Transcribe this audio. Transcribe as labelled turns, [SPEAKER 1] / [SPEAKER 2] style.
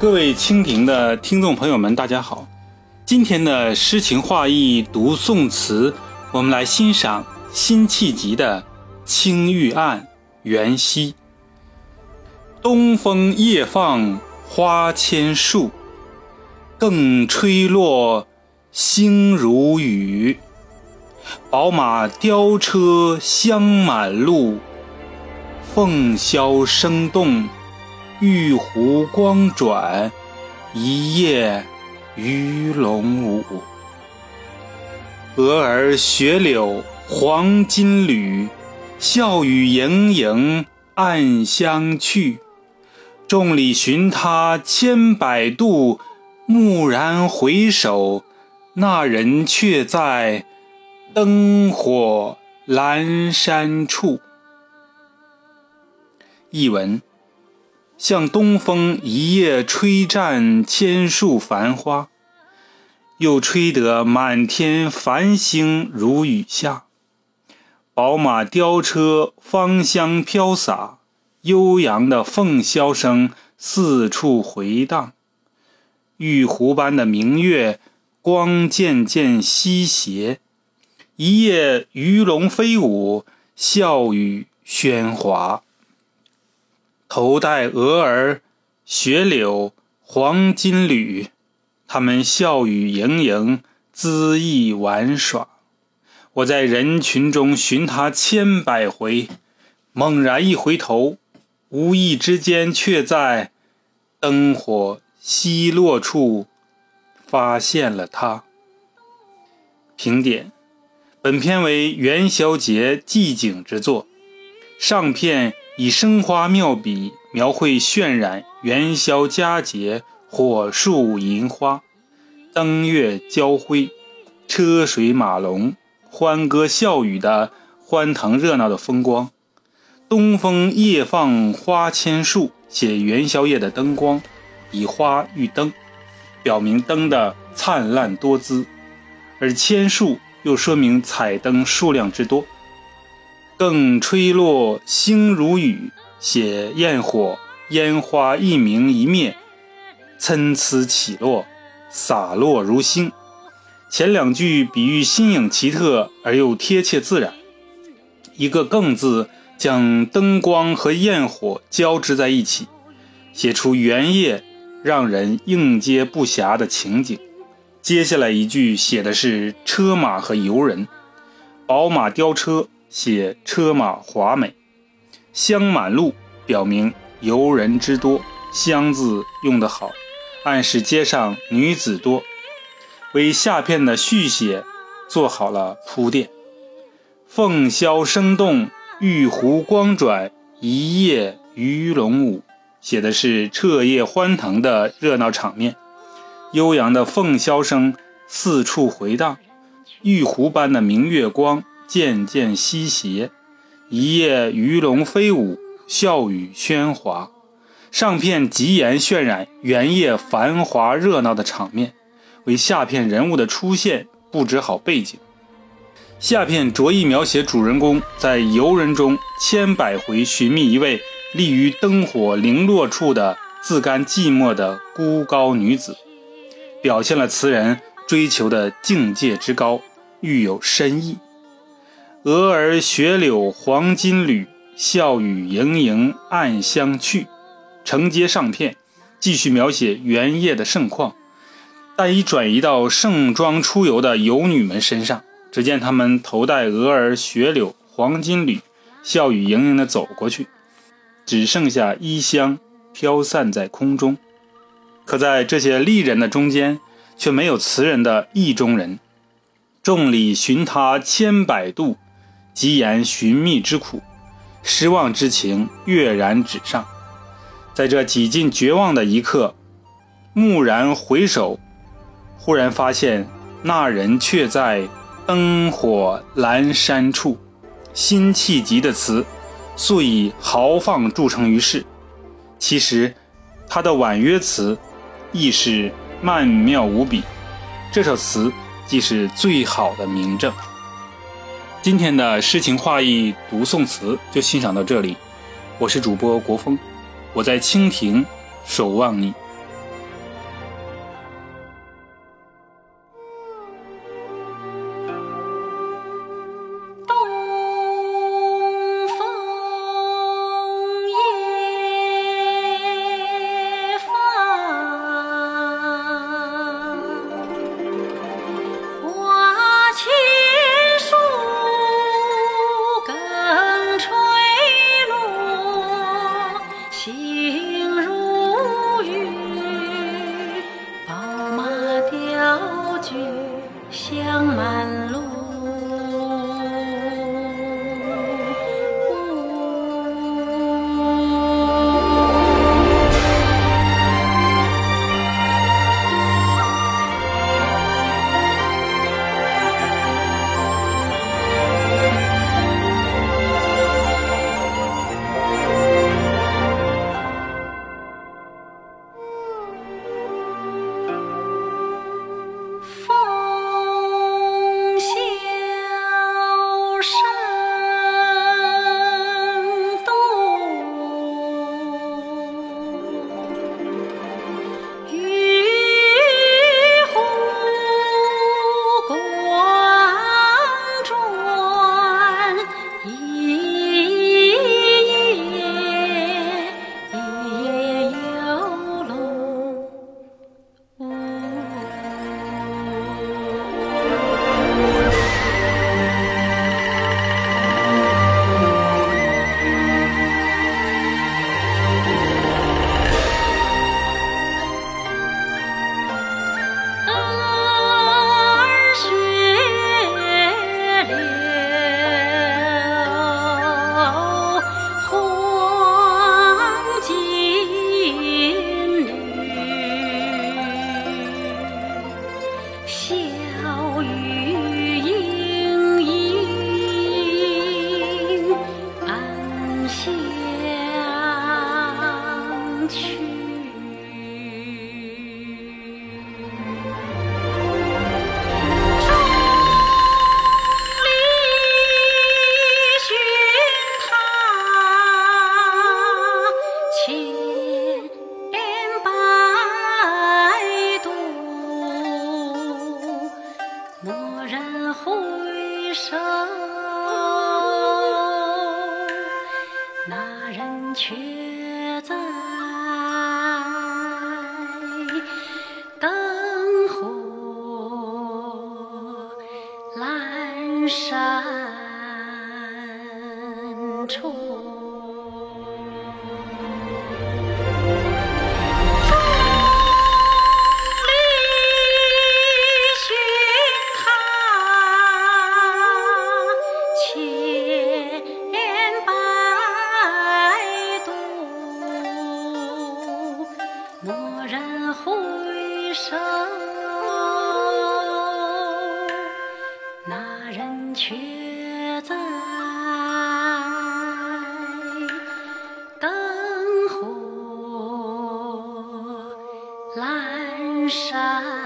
[SPEAKER 1] 各位蜻蜓的听众朋友们，大家好。今天的诗情画意读宋词，我们来欣赏辛弃疾的《青玉案·元夕》。东风夜放花千树，更吹落，星如雨。宝马雕车香满路，凤箫声动。玉壶光转，一夜鱼龙舞。蛾儿雪柳黄金缕，笑语盈盈暗香去。众里寻他千百度，蓦然回首，那人却在灯火阑珊处。译文。像东风一夜吹绽千树繁花，又吹得满天繁星如雨下。宝马雕车芳香飘洒，悠扬的凤箫声四处回荡。玉壶般的明月光渐渐西斜，一夜鱼龙飞舞，笑语喧哗。头戴鹅儿雪柳黄金缕，他们笑语盈盈，恣意玩耍。我在人群中寻他千百回，猛然一回头，无意之间却在灯火稀落处发现了他。评点：本篇为元宵节寄景之作，上片。以生花妙笔描绘渲染元宵佳节，火树银花，灯月交辉，车水马龙，欢歌笑语的欢腾热闹的风光。东风夜放花千树，写元宵夜的灯光，以花喻灯，表明灯的灿烂多姿；而千树又说明彩灯数量之多。更吹落星如雨，写焰火烟花一明一灭，参差起落，洒落如星。前两句比喻新颖奇特而又贴切自然，一个“更”字将灯光和焰火交织在一起，写出元夜让人应接不暇的情景。接下来一句写的是车马和游人，宝马雕车。写车马华美，香满路表明游人之多，香字用得好，暗示街上女子多，为下片的续写做好了铺垫。凤箫声动，玉壶光转，一夜鱼龙舞，写的是彻夜欢腾的热闹场面。悠扬的凤箫声四处回荡，玉壶般的明月光。渐渐西斜，一夜鱼龙飞舞，笑语喧哗。上片极言渲染原夜繁华热闹的场面，为下片人物的出现布置好背景。下片着意描写主人公在游人中千百回寻觅一位立于灯火零落处的自甘寂寞的孤高女子，表现了词人追求的境界之高，欲有深意。蛾儿雪柳黄金缕，笑语盈盈暗香去。承接上片，继续描写元夜的盛况，但已转移到盛装出游的游女们身上。只见她们头戴蛾儿雪柳黄金缕，笑语盈盈地走过去，只剩下衣香飘散在空中。可在这些丽人的中间，却没有词人的意中人。众里寻他千百度。极言寻觅之苦，失望之情跃然纸上。在这几近绝望的一刻，蓦然回首，忽然发现那人却在灯火阑珊处。辛弃疾的词素以豪放著称于世，其实他的婉约词亦是曼妙无比。这首词既是最好的明证。今天的诗情画意读宋词就欣赏到这里，我是主播国风，我在蜻蜓守望你。
[SPEAKER 2] 回首，那人却在灯火阑珊。